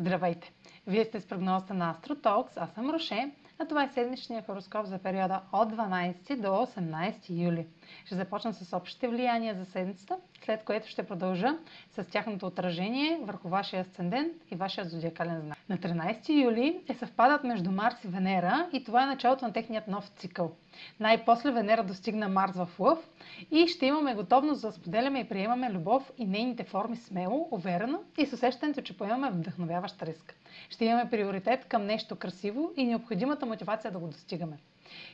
Здравейте! Вие сте с прогнозата на AstroTalks, аз съм Роше, а това е седмичния хороскоп за периода от 12 до 18 юли. Ще започна с общите влияния за седмицата, след което ще продължа с тяхното отражение върху вашия асцендент и вашия зодиакален знак. На 13 юли е съвпадат между Марс и Венера и това е началото на техният нов цикъл. Най-после Венера достигна Марс в Лъв и ще имаме готовност да споделяме и приемаме любов и нейните форми смело, уверено и с усещането, че поемаме вдъхновяващ риск. Ще имаме приоритет към нещо красиво и необходимата мотивация да го достигаме.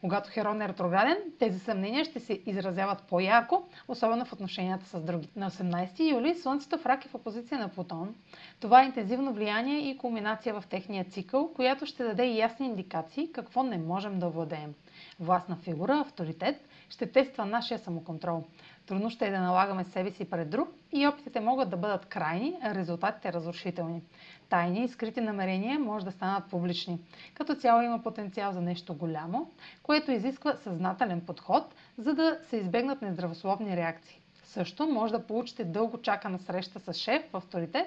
Когато Херон е ретрограден, тези съмнения ще се изразяват по-ярко, особено в отношенията с други. На 18 юли Слънцето в рак е в опозиция на Плутон. Това е интензивно влияние и кулминация в техния цикъл, която ще даде ясни индикации какво не можем да владеем. Властна фигура, авторитет, ще тества нашия самоконтрол. Трудно ще е да налагаме себе си пред друг и опитите могат да бъдат крайни, а резултатите разрушителни. Тайни и скрити намерения може да станат публични. Като цяло има потенциал за нещо голямо, което изисква съзнателен подход, за да се избегнат нездравословни реакции. Също може да получите дълго чакана среща с шеф в авторитет,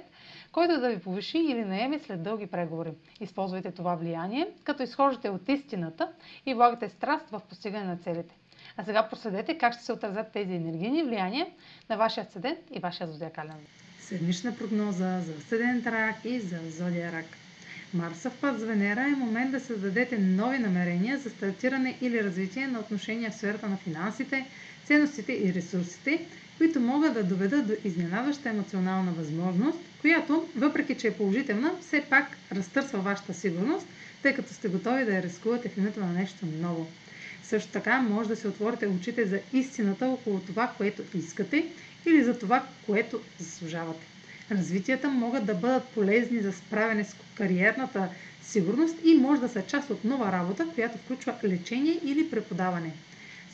който да ви повиши или наеме след дълги преговори. Използвайте това влияние, като изхождате от истината и влагате страст в постигане на целите. А сега проследете как ще се отразят тези енергийни влияния на вашия асцендент и вашия зодиакален. Седмична прогноза за асцендент рак и за зодия рак. Марса в път с Венера е момент да създадете нови намерения за стартиране или развитие на отношения в сферата на финансите, ценностите и ресурсите, които могат да доведат до изненадваща емоционална възможност, която, въпреки че е положителна, все пак разтърсва вашата сигурност, тъй като сте готови да я рискувате в името на нещо ново. Също така може да се отворите очите за истината около това, което искате или за това, което заслужавате. Развитията могат да бъдат полезни за справяне с кариерната сигурност и може да са част от нова работа, която включва лечение или преподаване.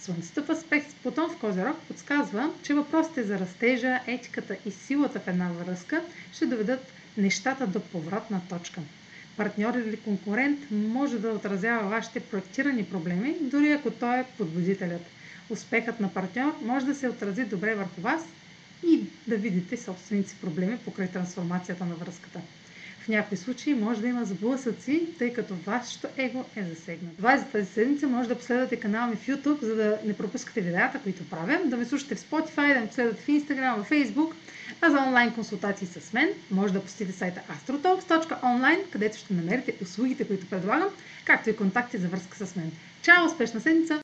Слънцето в аспект с Плутон в Козерог подсказва, че въпросите за растежа, етиката и силата в една връзка ще доведат нещата до повратна точка партньор или конкурент може да отразява вашите проектирани проблеми, дори ако той е подводителят. Успехът на партньор може да се отрази добре върху вас и да видите собствените проблеми покрай трансформацията на връзката. В някои случаи може да има сблъсъци, тъй като вашето его е засегнато. Това е за тази седмица. Може да последвате канала ми в YouTube, за да не пропускате видеята, които правя, да ме слушате в Spotify, да ме последвате в Instagram, в Facebook, а за онлайн консултации с мен може да посетите сайта astrotalks.online, където ще намерите услугите, които предлагам, както и контакти за връзка с мен. Чао! Успешна седмица!